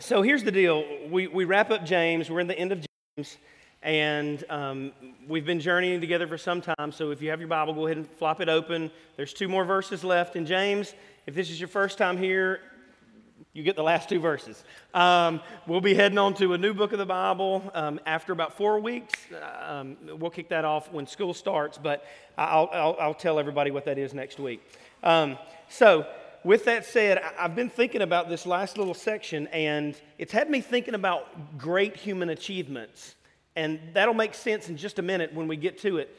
so here's the deal we, we wrap up James, we're in the end of James, and um, we've been journeying together for some time. So if you have your Bible, go ahead and flop it open. There's two more verses left in James. If this is your first time here, you get the last two verses. Um, we'll be heading on to a new book of the Bible um, after about four weeks. Um, we'll kick that off when school starts, but I'll, I'll, I'll tell everybody what that is next week. Um, so, with that said, I've been thinking about this last little section, and it's had me thinking about great human achievements. And that'll make sense in just a minute when we get to it.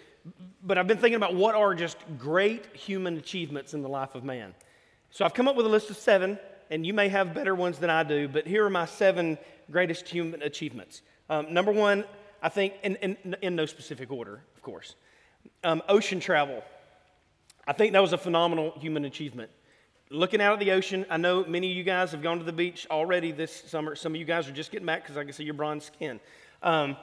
But I've been thinking about what are just great human achievements in the life of man. So I've come up with a list of seven, and you may have better ones than I do, but here are my seven greatest human achievements. Um, number one, I think, in, in, in, no specific order, of course, um, ocean travel. I think that was a phenomenal human achievement looking out at the ocean. I know many of you guys have gone to the beach already this summer. Some of you guys are just getting back because I can see your bronze skin. Um,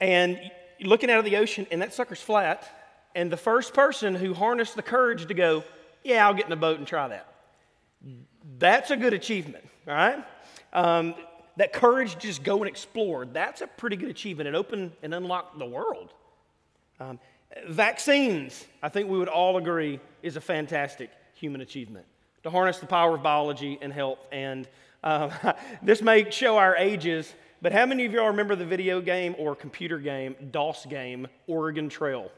and looking out of the ocean, and that sucker's flat. And the first person who harnessed the courage to go, Yeah, I'll get in a boat and try that. That's a good achievement, all right? Um, that courage to just go and explore, that's a pretty good achievement. It opened and unlocked the world. Um, vaccines, I think we would all agree, is a fantastic human achievement to harness the power of biology and health. And uh, this may show our ages, but how many of y'all remember the video game or computer game, DOS game, Oregon Trail?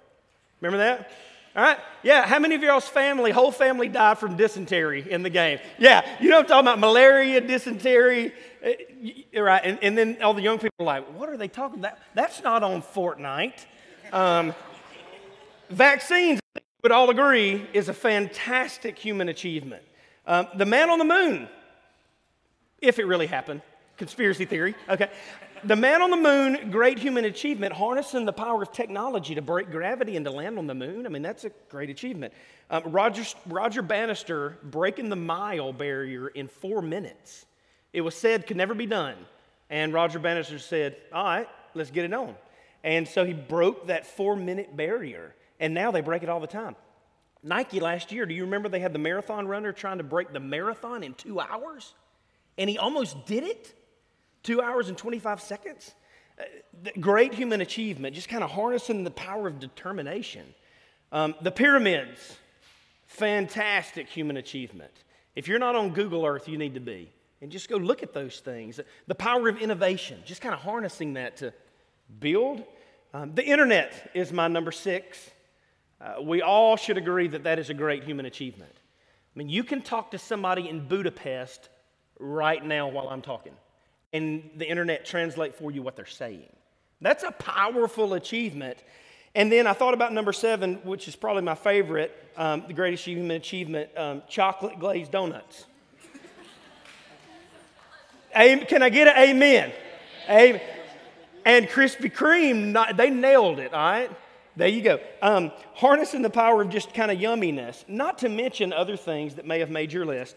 Remember that? All right? Yeah, how many of y'all's family, whole family died from dysentery in the game? Yeah, you know I'm talking about malaria, dysentery, uh, right? And, and then all the young people are like, what are they talking about? That's not on Fortnite. Um, vaccines, we would all agree is a fantastic human achievement. Um, the man on the moon, if it really happened, conspiracy theory, okay. The man on the moon, great human achievement, harnessing the power of technology to break gravity and to land on the moon. I mean, that's a great achievement. Um, Roger, Roger Bannister breaking the mile barrier in four minutes. It was said could never be done. And Roger Bannister said, All right, let's get it on. And so he broke that four minute barrier. And now they break it all the time. Nike last year, do you remember they had the marathon runner trying to break the marathon in two hours? And he almost did it? Two hours and 25 seconds? Uh, great human achievement, just kind of harnessing the power of determination. Um, the pyramids, fantastic human achievement. If you're not on Google Earth, you need to be. And just go look at those things. The power of innovation, just kind of harnessing that to build. Um, the internet is my number six. Uh, we all should agree that that is a great human achievement. I mean, you can talk to somebody in Budapest right now while I'm talking, and the internet translate for you what they're saying. That's a powerful achievement. And then I thought about number seven, which is probably my favorite, um, the greatest human achievement um, chocolate glazed donuts. Can I get an amen? amen? And Krispy Kreme, they nailed it, all right? There you go. Um, harnessing the power of just kind of yumminess, not to mention other things that may have made your list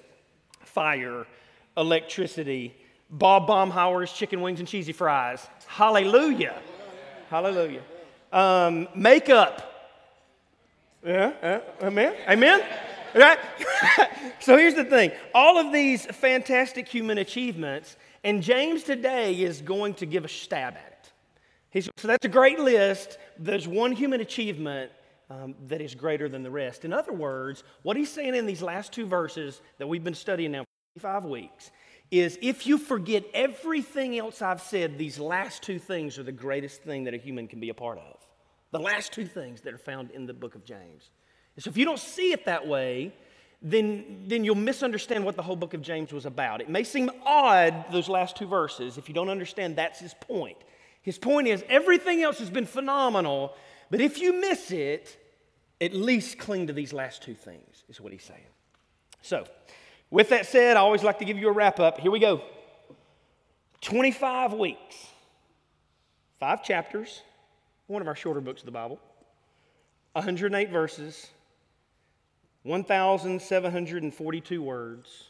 fire, electricity, Bob Baumhower's chicken wings and cheesy fries. Hallelujah. Hallelujah. Um, makeup. Yeah, uh, amen. Amen. Right? so here's the thing all of these fantastic human achievements, and James today is going to give a stab at it. He's, so that's a great list. There's one human achievement um, that is greater than the rest. In other words, what he's saying in these last two verses that we've been studying now for five weeks is if you forget everything else I've said, these last two things are the greatest thing that a human can be a part of. The last two things that are found in the book of James. And so if you don't see it that way, then, then you'll misunderstand what the whole book of James was about. It may seem odd, those last two verses, if you don't understand that's his point. His point is everything else has been phenomenal, but if you miss it, at least cling to these last two things, is what he's saying. So, with that said, I always like to give you a wrap up. Here we go. 25 weeks, five chapters, one of our shorter books of the Bible, 108 verses, 1,742 words,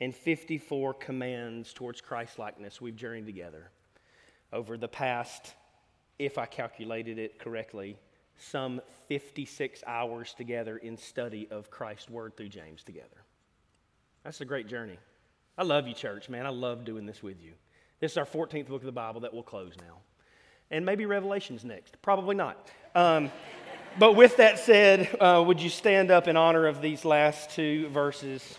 and 54 commands towards Christlikeness. We've journeyed together over the past, if I calculated it correctly, some 56 hours together in study of Christ's word through James together. That's a great journey. I love you, church, man. I love doing this with you. This is our 14th book of the Bible that we'll close now. And maybe Revelation's next. Probably not. Um, but with that said, uh, would you stand up in honor of these last two verses?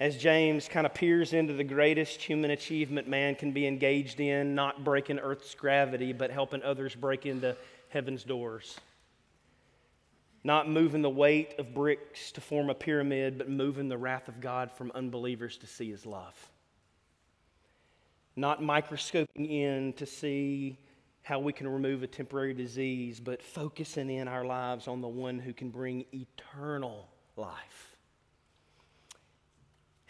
As James kind of peers into the greatest human achievement man can be engaged in, not breaking Earth's gravity, but helping others break into heaven's doors. Not moving the weight of bricks to form a pyramid, but moving the wrath of God from unbelievers to see his love. Not microscoping in to see how we can remove a temporary disease, but focusing in our lives on the one who can bring eternal life.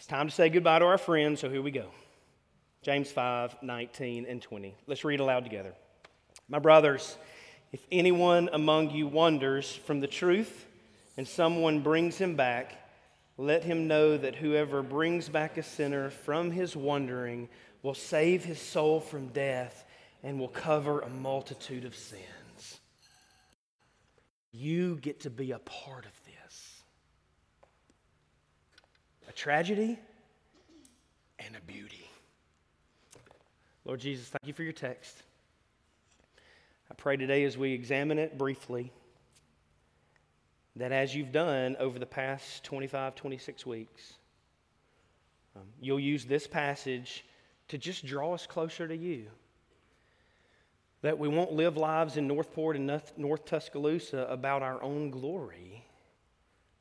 It's time to say goodbye to our friends, so here we go. James 5 19 and 20. Let's read aloud together. My brothers, if anyone among you wanders from the truth and someone brings him back, let him know that whoever brings back a sinner from his wandering will save his soul from death and will cover a multitude of sins. You get to be a part of this a tragedy and a beauty. Lord Jesus, thank you for your text. I pray today as we examine it briefly that as you've done over the past 25, 26 weeks, um, you'll use this passage to just draw us closer to you that we won't live lives in Northport and North Tuscaloosa about our own glory,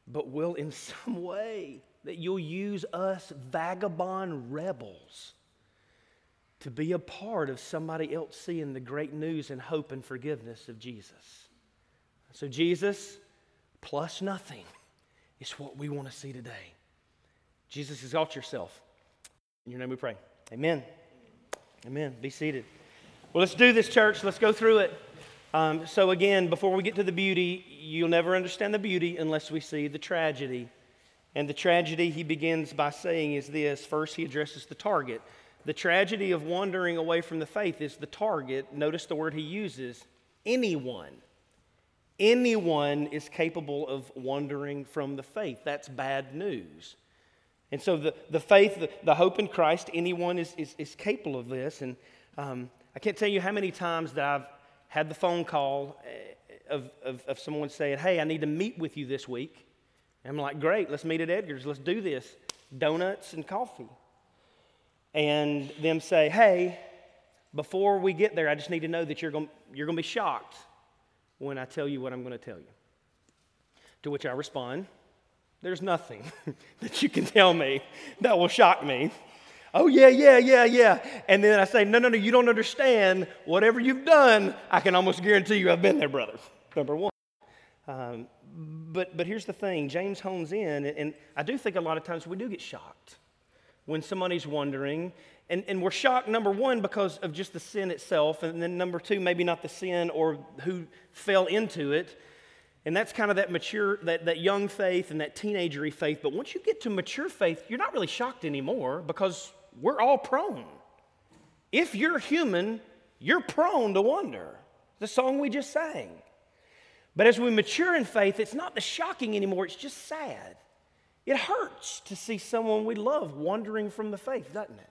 but will in some way that you'll use us vagabond rebels to be a part of somebody else seeing the great news and hope and forgiveness of Jesus. So, Jesus plus nothing is what we want to see today. Jesus, exalt yourself. In your name we pray. Amen. Amen. Be seated. Well, let's do this, church. Let's go through it. Um, so, again, before we get to the beauty, you'll never understand the beauty unless we see the tragedy. And the tragedy he begins by saying is this first, he addresses the target. The tragedy of wandering away from the faith is the target. Notice the word he uses anyone. Anyone is capable of wandering from the faith. That's bad news. And so, the, the faith, the, the hope in Christ, anyone is, is, is capable of this. And um, I can't tell you how many times that I've had the phone call eh, of, of, of someone saying, Hey, I need to meet with you this week. I'm like, Great, let's meet at Edgar's. Let's do this. Donuts and coffee. And them say, Hey, before we get there, I just need to know that you're going you're going to be shocked when I tell you what I'm going to tell you. To which I respond, There's nothing that you can tell me that will shock me. Oh, yeah, yeah, yeah, yeah. And then I say, No, no, no, you don't understand. Whatever you've done, I can almost guarantee you I've been there, brother. Number one. Um, but, but here's the thing James hones in, and I do think a lot of times we do get shocked when somebody's wondering. And, and we're shocked, number one, because of just the sin itself, and then number two, maybe not the sin or who fell into it. And that's kind of that mature, that, that young faith and that teenagery faith. But once you get to mature faith, you're not really shocked anymore because we're all prone. If you're human, you're prone to wonder. The song we just sang. But as we mature in faith, it's not the shocking anymore, it's just sad. It hurts to see someone we love wandering from the faith, doesn't it?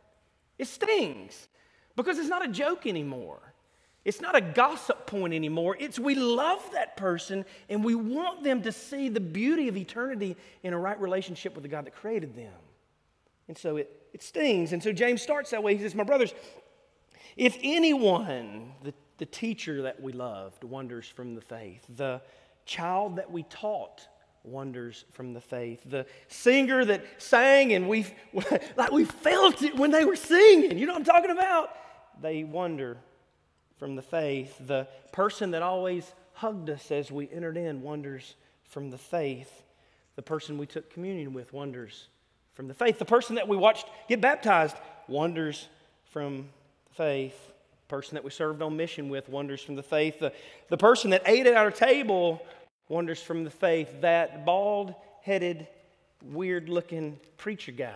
It stings because it's not a joke anymore. It's not a gossip point anymore. It's we love that person and we want them to see the beauty of eternity in a right relationship with the God that created them. And so it, it stings. And so James starts that way. He says, My brothers, if anyone, the, the teacher that we loved, wanders from the faith, the child that we taught wanders from the faith, the singer that sang and we like we felt it when they were singing. You know what I'm talking about? They wander from the faith. The person that always hugged us as we entered in wanders from the faith. The person we took communion with wanders from the faith. The person that we watched get baptized wanders from the faith. Person that we served on mission with wonders from the faith. The, the person that ate at our table wonders from the faith. That bald headed, weird looking preacher guy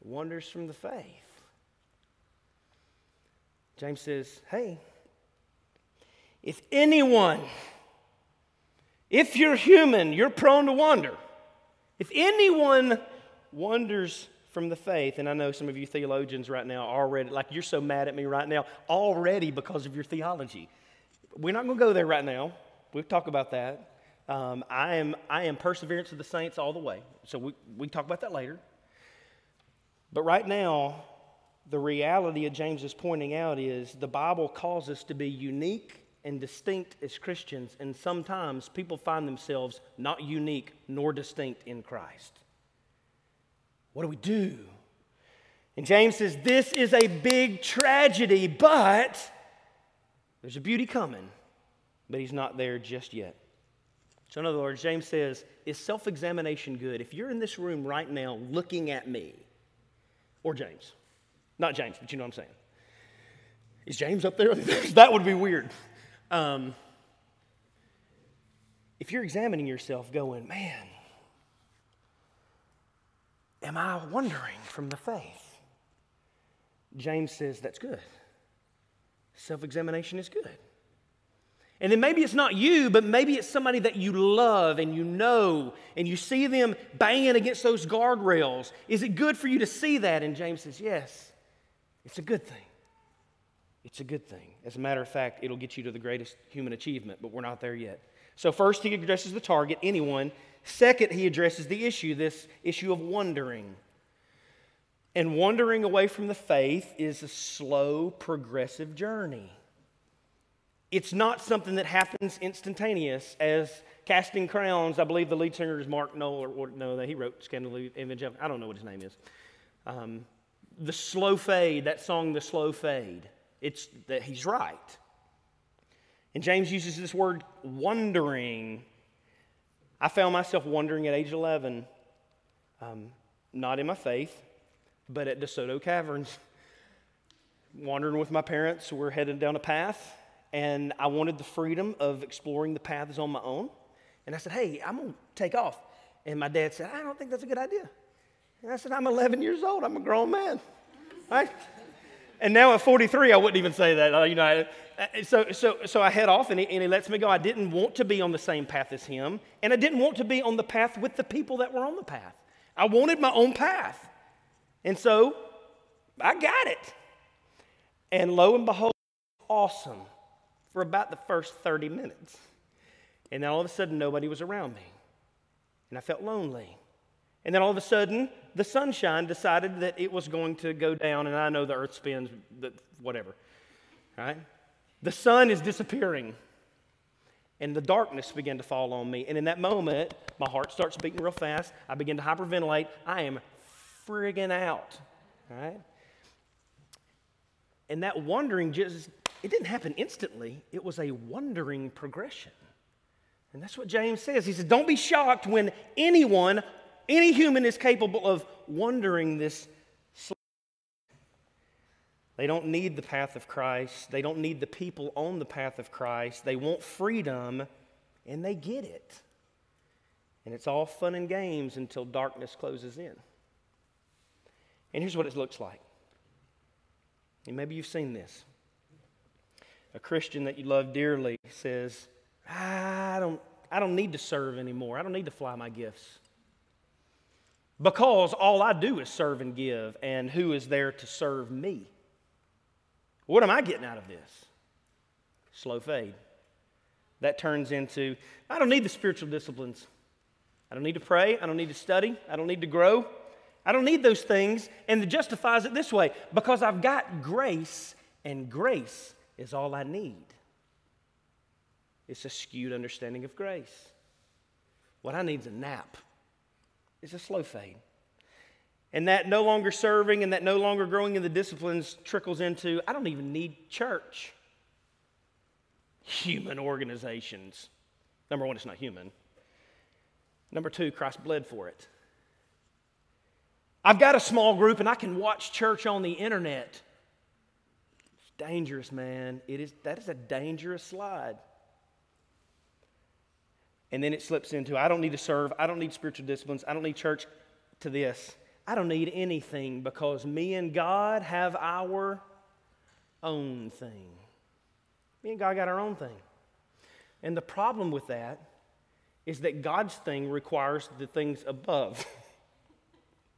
wonders from the faith. James says, hey, if anyone, if you're human, you're prone to wander. If anyone wanders from the faith, and I know some of you theologians right now already, like you're so mad at me right now, already because of your theology. We're not going to go there right now. We'll talk about that. Um, I, am, I am perseverance of the saints all the way. So we, we talk about that later. But right now, the reality of James is pointing out is the Bible calls us to be unique and distinct as Christians, and sometimes people find themselves not unique nor distinct in Christ. What do we do? And James says, This is a big tragedy, but there's a beauty coming, but he's not there just yet. So, in other words, James says, Is self examination good? If you're in this room right now looking at me, or James, not James, but you know what I'm saying. Is James up there? that would be weird. Um, if you're examining yourself, going, man, am I wandering from the faith? James says that's good. Self examination is good. And then maybe it's not you, but maybe it's somebody that you love and you know, and you see them banging against those guardrails. Is it good for you to see that? And James says, Yes, it's a good thing. It's a good thing. As a matter of fact, it'll get you to the greatest human achievement, but we're not there yet. So, first, he addresses the target, anyone. Second, he addresses the issue, this issue of wandering. And wandering away from the faith is a slow, progressive journey. It's not something that happens instantaneous. As Casting Crowns, I believe the lead singer is Mark Noll, or, or no, he wrote Scandal Evangelical. I don't know what his name is. Um, the slow fade, that song, The Slow Fade, it's that he's right. And James uses this word wondering. I found myself wondering at age 11, um, not in my faith, but at DeSoto Caverns. Wandering with my parents, we're heading down a path, and I wanted the freedom of exploring the paths on my own. And I said, Hey, I'm going to take off. And my dad said, I don't think that's a good idea. And I said, I'm 11 years old. I'm a grown man. Right? And now at 43, I wouldn't even say that. You know, so, so, so I head off and he, and he lets me go. I didn't want to be on the same path as him, and I didn't want to be on the path with the people that were on the path. I wanted my own path. And so I got it. And lo and behold, awesome for about the first 30 minutes. And then all of a sudden, nobody was around me. And I felt lonely. And then all of a sudden, the sunshine decided that it was going to go down. And I know the earth spins, whatever. Right? The sun is disappearing. And the darkness began to fall on me. And in that moment, my heart starts beating real fast. I begin to hyperventilate. I am friggin' out. Right? And that wandering just it didn't happen instantly, it was a wondering progression. And that's what James says. He says, Don't be shocked when anyone, any human is capable of wandering this. They don't need the path of Christ. They don't need the people on the path of Christ. They want freedom, and they get it. And it's all fun and games until darkness closes in. And here's what it looks like. And maybe you've seen this a Christian that you love dearly says, I don't, I don't need to serve anymore. I don't need to fly my gifts. Because all I do is serve and give, and who is there to serve me? What am I getting out of this? Slow fade. That turns into, I don't need the spiritual disciplines. I don't need to pray. I don't need to study. I don't need to grow. I don't need those things. And it justifies it this way because I've got grace, and grace is all I need. It's a skewed understanding of grace. What I need is a nap, it's a slow fade. And that no longer serving and that no longer growing in the disciplines trickles into I don't even need church. Human organizations. Number one, it's not human. Number two, Christ bled for it. I've got a small group and I can watch church on the internet It's dangerous, man. It is, that is a dangerous slide. And then it slips into I don't need to serve, I don't need spiritual disciplines, I don't need church to this. I don't need anything because me and God have our own thing. Me and God got our own thing. And the problem with that is that God's thing requires the things above.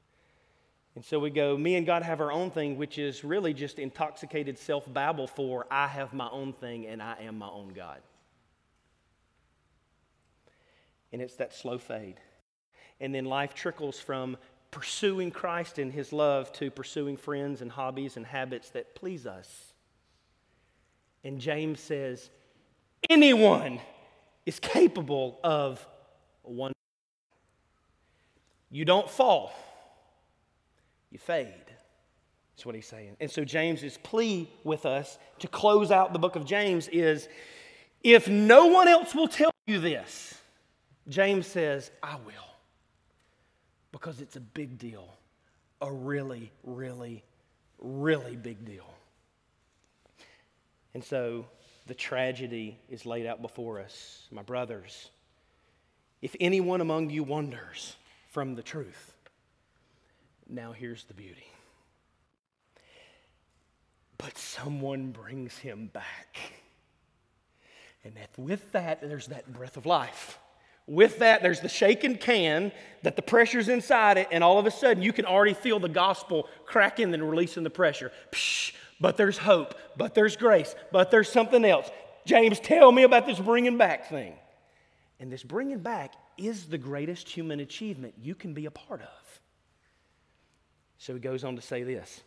and so we go, me and God have our own thing, which is really just intoxicated self babble for I have my own thing and I am my own God. And it's that slow fade. And then life trickles from pursuing Christ and His love to pursuing friends and hobbies and habits that please us. And James says, anyone is capable of one. You don't fall, you fade. That's what he's saying. And so James's plea with us to close out the book of James is if no one else will tell you this, James says, I will. Because it's a big deal. A really, really, really big deal. And so the tragedy is laid out before us. My brothers, if anyone among you wanders from the truth, now here's the beauty. But someone brings him back. And with that, there's that breath of life. With that, there's the shaken can that the pressure's inside it, and all of a sudden you can already feel the gospel cracking and releasing the pressure. Psh, but there's hope, but there's grace, but there's something else. James, tell me about this bringing back thing. And this bringing back is the greatest human achievement you can be a part of. So he goes on to say this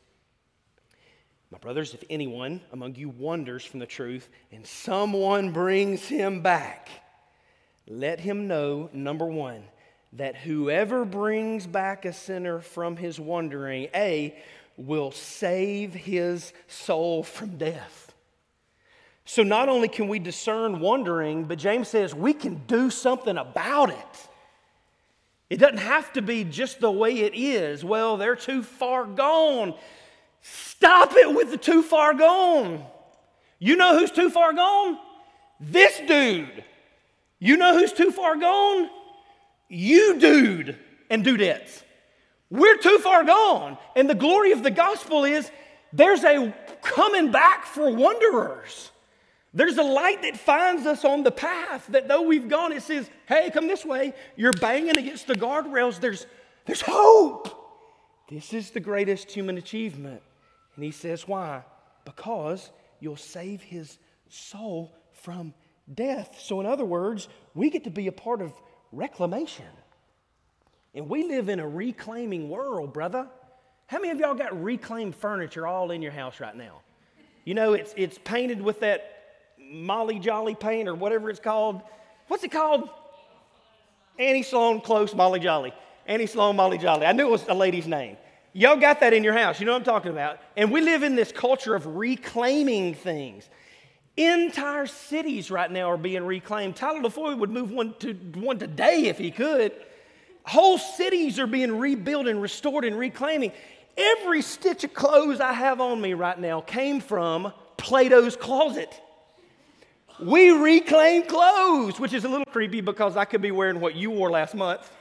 My brothers, if anyone among you wanders from the truth and someone brings him back, let him know, number one, that whoever brings back a sinner from his wandering, A, will save his soul from death. So not only can we discern wandering, but James says we can do something about it. It doesn't have to be just the way it is. Well, they're too far gone. Stop it with the too far gone. You know who's too far gone? This dude. You know who's too far gone? You, dude, and dudettes. We're too far gone. And the glory of the gospel is there's a coming back for wanderers. There's a light that finds us on the path that though we've gone, it says, hey, come this way. You're banging against the guardrails. There's, there's hope. This is the greatest human achievement. And he says, why? Because you'll save his soul from death. So, in other words, we get to be a part of reclamation. And we live in a reclaiming world, brother. How many of y'all got reclaimed furniture all in your house right now? You know, it's, it's painted with that Molly Jolly paint or whatever it's called. What's it called? Annie Sloan Close Molly Jolly. Annie Sloan Molly Jolly. I knew it was a lady's name. Y'all got that in your house. You know what I'm talking about. And we live in this culture of reclaiming things. Entire cities right now are being reclaimed. Tyler LaFoy would move one to one today if he could. Whole cities are being rebuilt and restored and reclaiming. Every stitch of clothes I have on me right now came from Plato's closet. We reclaim clothes, which is a little creepy because I could be wearing what you wore last month,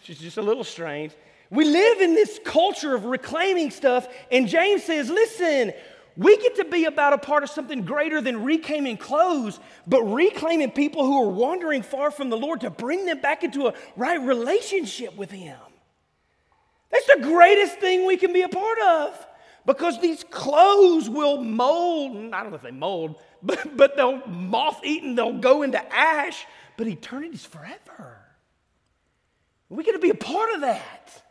which is just a little strange. We live in this culture of reclaiming stuff, and James says, listen, we get to be about a part of something greater than reclaiming clothes, but reclaiming people who are wandering far from the Lord to bring them back into a right relationship with Him. That's the greatest thing we can be a part of because these clothes will mold. I don't know if they mold, but, but they'll moth eaten, they'll go into ash, but eternity's forever. We get to be a part of that.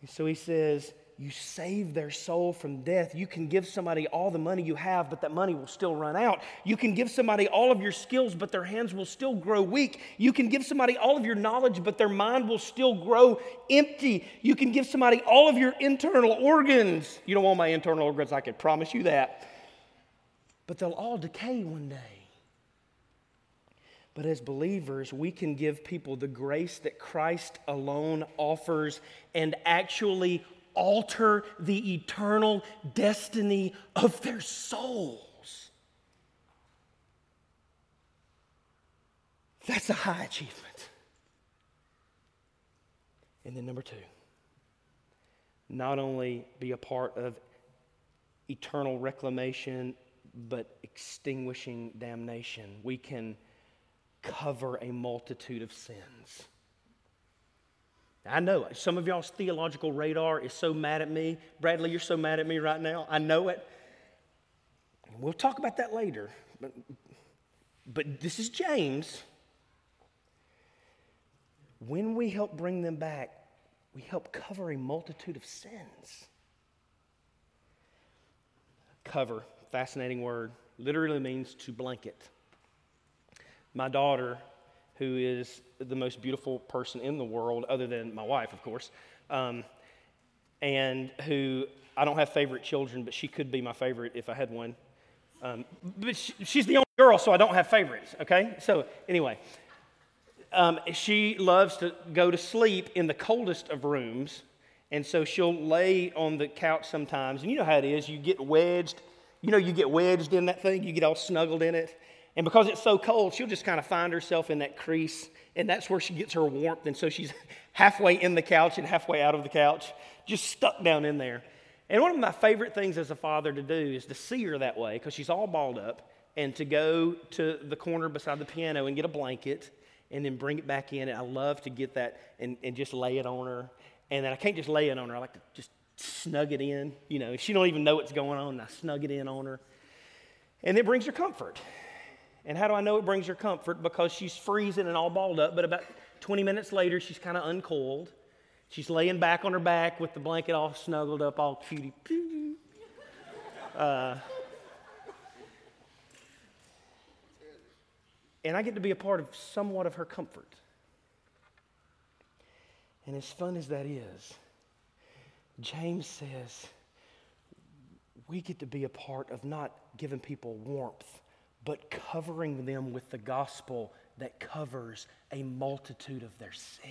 And so he says, you save their soul from death. You can give somebody all the money you have, but that money will still run out. You can give somebody all of your skills, but their hands will still grow weak. You can give somebody all of your knowledge, but their mind will still grow empty. You can give somebody all of your internal organs. You don't want my internal organs, I can promise you that. But they'll all decay one day. But as believers, we can give people the grace that Christ alone offers and actually alter the eternal destiny of their souls. That's a high achievement. And then, number two, not only be a part of eternal reclamation, but extinguishing damnation. We can cover a multitude of sins. I know some of y'all's theological radar is so mad at me. Bradley, you're so mad at me right now. I know it. We'll talk about that later. But, but this is James. When we help bring them back, we help cover a multitude of sins. Cover, fascinating word, literally means to blanket. My daughter, who is the most beautiful person in the world, other than my wife, of course, um, and who I don't have favorite children, but she could be my favorite if I had one. Um, but she, she's the only girl, so I don't have favorites, okay? So, anyway, um, she loves to go to sleep in the coldest of rooms. And so she'll lay on the couch sometimes. And you know how it is. You get wedged. You know, you get wedged in that thing, you get all snuggled in it. And because it's so cold, she'll just kind of find herself in that crease. And that's where she gets her warmth. And so she's halfway in the couch and halfway out of the couch, just stuck down in there. And one of my favorite things as a father to do is to see her that way because she's all balled up and to go to the corner beside the piano and get a blanket and then bring it back in. And I love to get that and, and just lay it on her. And then I can't just lay it on her. I like to just snug it in. You know, she don't even know what's going on. I snug it in on her. And it brings her comfort. And how do I know it brings her comfort? Because she's freezing and all balled up, but about 20 minutes later, she's kind of uncoiled. She's laying back on her back with the blanket all snuggled up, all cutie. Uh, and I get to be a part of somewhat of her comfort. And as fun as that is, James says we get to be a part of not giving people warmth, but covering them with the gospel that covers a multitude of their sin.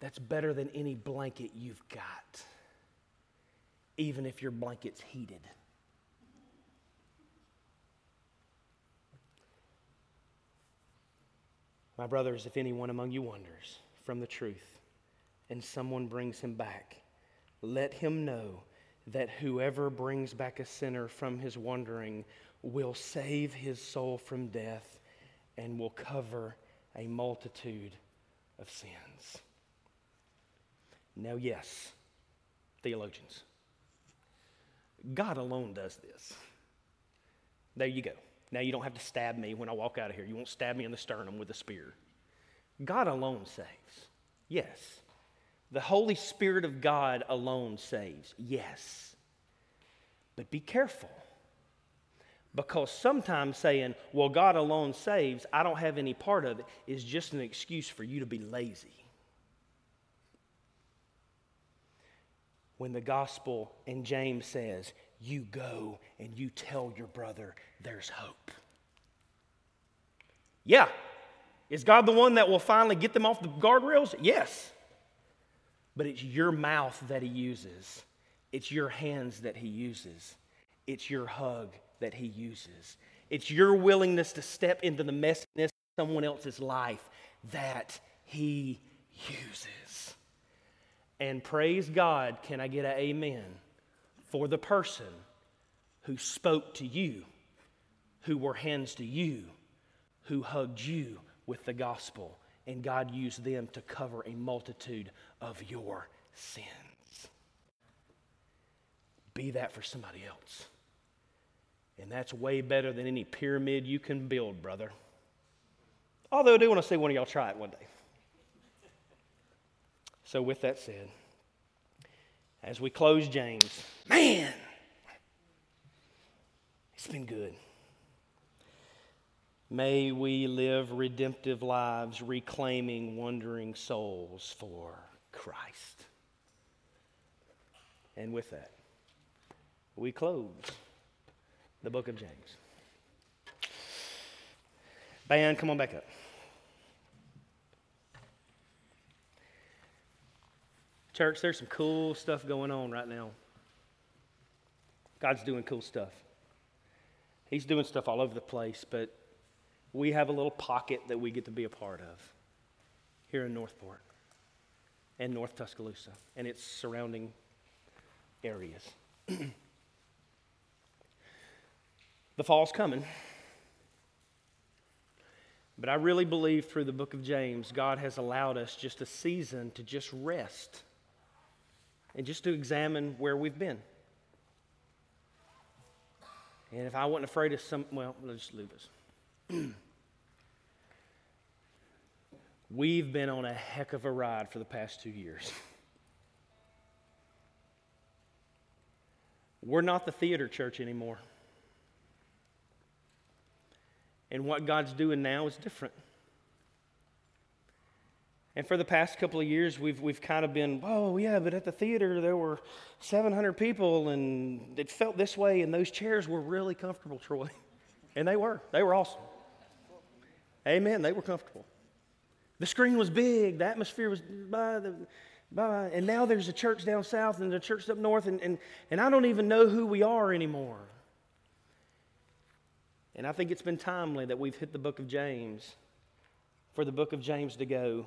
That's better than any blanket you've got, even if your blanket's heated. My brothers, if anyone among you wanders from the truth and someone brings him back, let him know that whoever brings back a sinner from his wandering will save his soul from death and will cover a multitude of sins. Now, yes, theologians, God alone does this. There you go. Now you don't have to stab me when I walk out of here. You won't stab me in the sternum with a spear. God alone saves. Yes. The Holy Spirit of God alone saves. Yes. But be careful. Because sometimes saying, well, God alone saves, I don't have any part of it, is just an excuse for you to be lazy. When the gospel in James says, you go and you tell your brother there's hope. Yeah. Is God the one that will finally get them off the guardrails? Yes. But it's your mouth that He uses, it's your hands that He uses, it's your hug that He uses, it's your willingness to step into the messiness of someone else's life that He uses. And praise God, can I get an amen? for the person who spoke to you, who were hands to you, who hugged you with the gospel, and God used them to cover a multitude of your sins. Be that for somebody else. And that's way better than any pyramid you can build, brother. Although I do want to see one of y'all try it one day. So, with that said, as we close James, man, it's been good. May we live redemptive lives, reclaiming wandering souls for Christ. And with that, we close the book of James. Band, come on back up. Church, there's some cool stuff going on right now. God's doing cool stuff. He's doing stuff all over the place, but we have a little pocket that we get to be a part of here in Northport and North Tuscaloosa and its surrounding areas. the fall's coming. But I really believe through the book of James, God has allowed us just a season to just rest and just to examine where we've been. And if I wasn't afraid of some, well, let's just leave this. We've been on a heck of a ride for the past two years. We're not the theater church anymore. And what God's doing now is different. And for the past couple of years, we've, we've kind of been, oh, yeah, but at the theater, there were 700 people, and it felt this way, and those chairs were really comfortable, Troy. And they were. They were awesome. Amen. They were comfortable. The screen was big, the atmosphere was by the. And now there's a church down south and a church up north, and, and, and I don't even know who we are anymore. And I think it's been timely that we've hit the book of James for the book of James to go.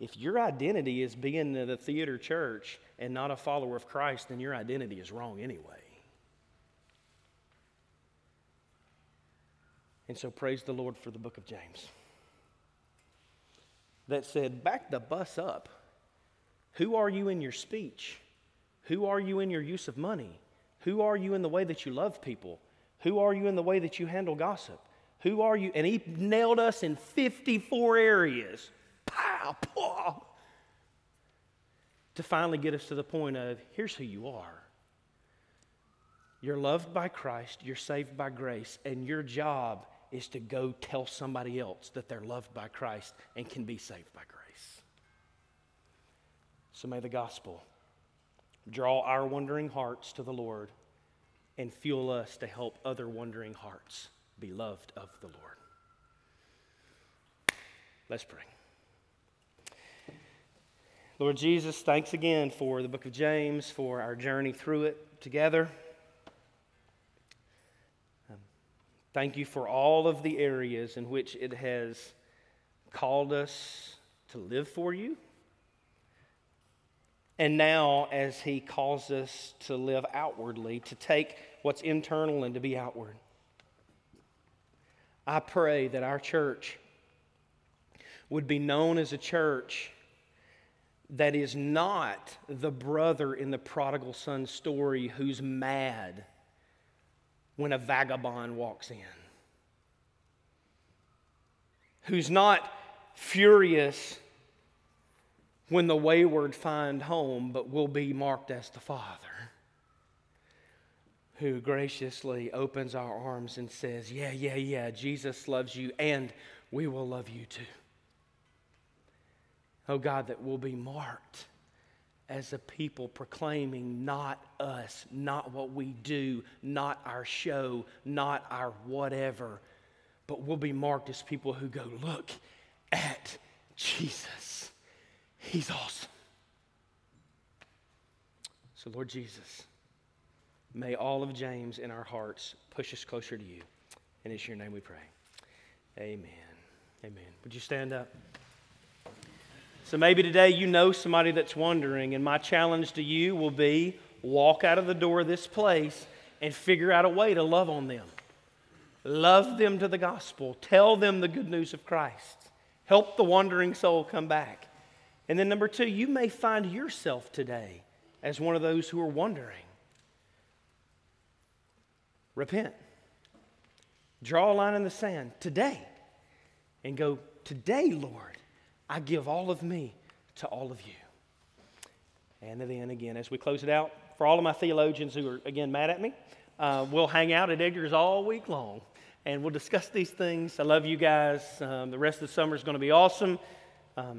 If your identity is being the theater church and not a follower of Christ, then your identity is wrong anyway. And so praise the Lord for the book of James that said, back the bus up. Who are you in your speech? Who are you in your use of money? Who are you in the way that you love people? Who are you in the way that you handle gossip? Who are you? And he nailed us in 54 areas. Pow, pow. To finally get us to the point of here's who you are. You're loved by Christ, you're saved by grace, and your job is to go tell somebody else that they're loved by Christ and can be saved by grace. So may the gospel draw our wondering hearts to the Lord and fuel us to help other wondering hearts be loved of the Lord. Let's pray. Lord Jesus, thanks again for the book of James, for our journey through it together. Thank you for all of the areas in which it has called us to live for you. And now, as he calls us to live outwardly, to take what's internal and to be outward. I pray that our church would be known as a church that is not the brother in the prodigal son story who's mad when a vagabond walks in, who's not furious when the wayward find home, but will be marked as the father who graciously opens our arms and says, Yeah, yeah, yeah, Jesus loves you, and we will love you too. Oh God, that will be marked as a people proclaiming not us, not what we do, not our show, not our whatever, but we'll be marked as people who go, Look at Jesus. He's awesome. So, Lord Jesus, May all of James in our hearts push us closer to you. And it's your name we pray. Amen. Amen. Would you stand up? So maybe today you know somebody that's wondering, and my challenge to you will be walk out of the door of this place and figure out a way to love on them. Love them to the gospel. Tell them the good news of Christ. Help the wandering soul come back. And then, number two, you may find yourself today as one of those who are wondering. Repent. Draw a line in the sand today and go, Today, Lord, I give all of me to all of you. And then again, as we close it out, for all of my theologians who are, again, mad at me, uh, we'll hang out at Edgar's all week long and we'll discuss these things. I love you guys. Um, the rest of the summer is going to be awesome. Um,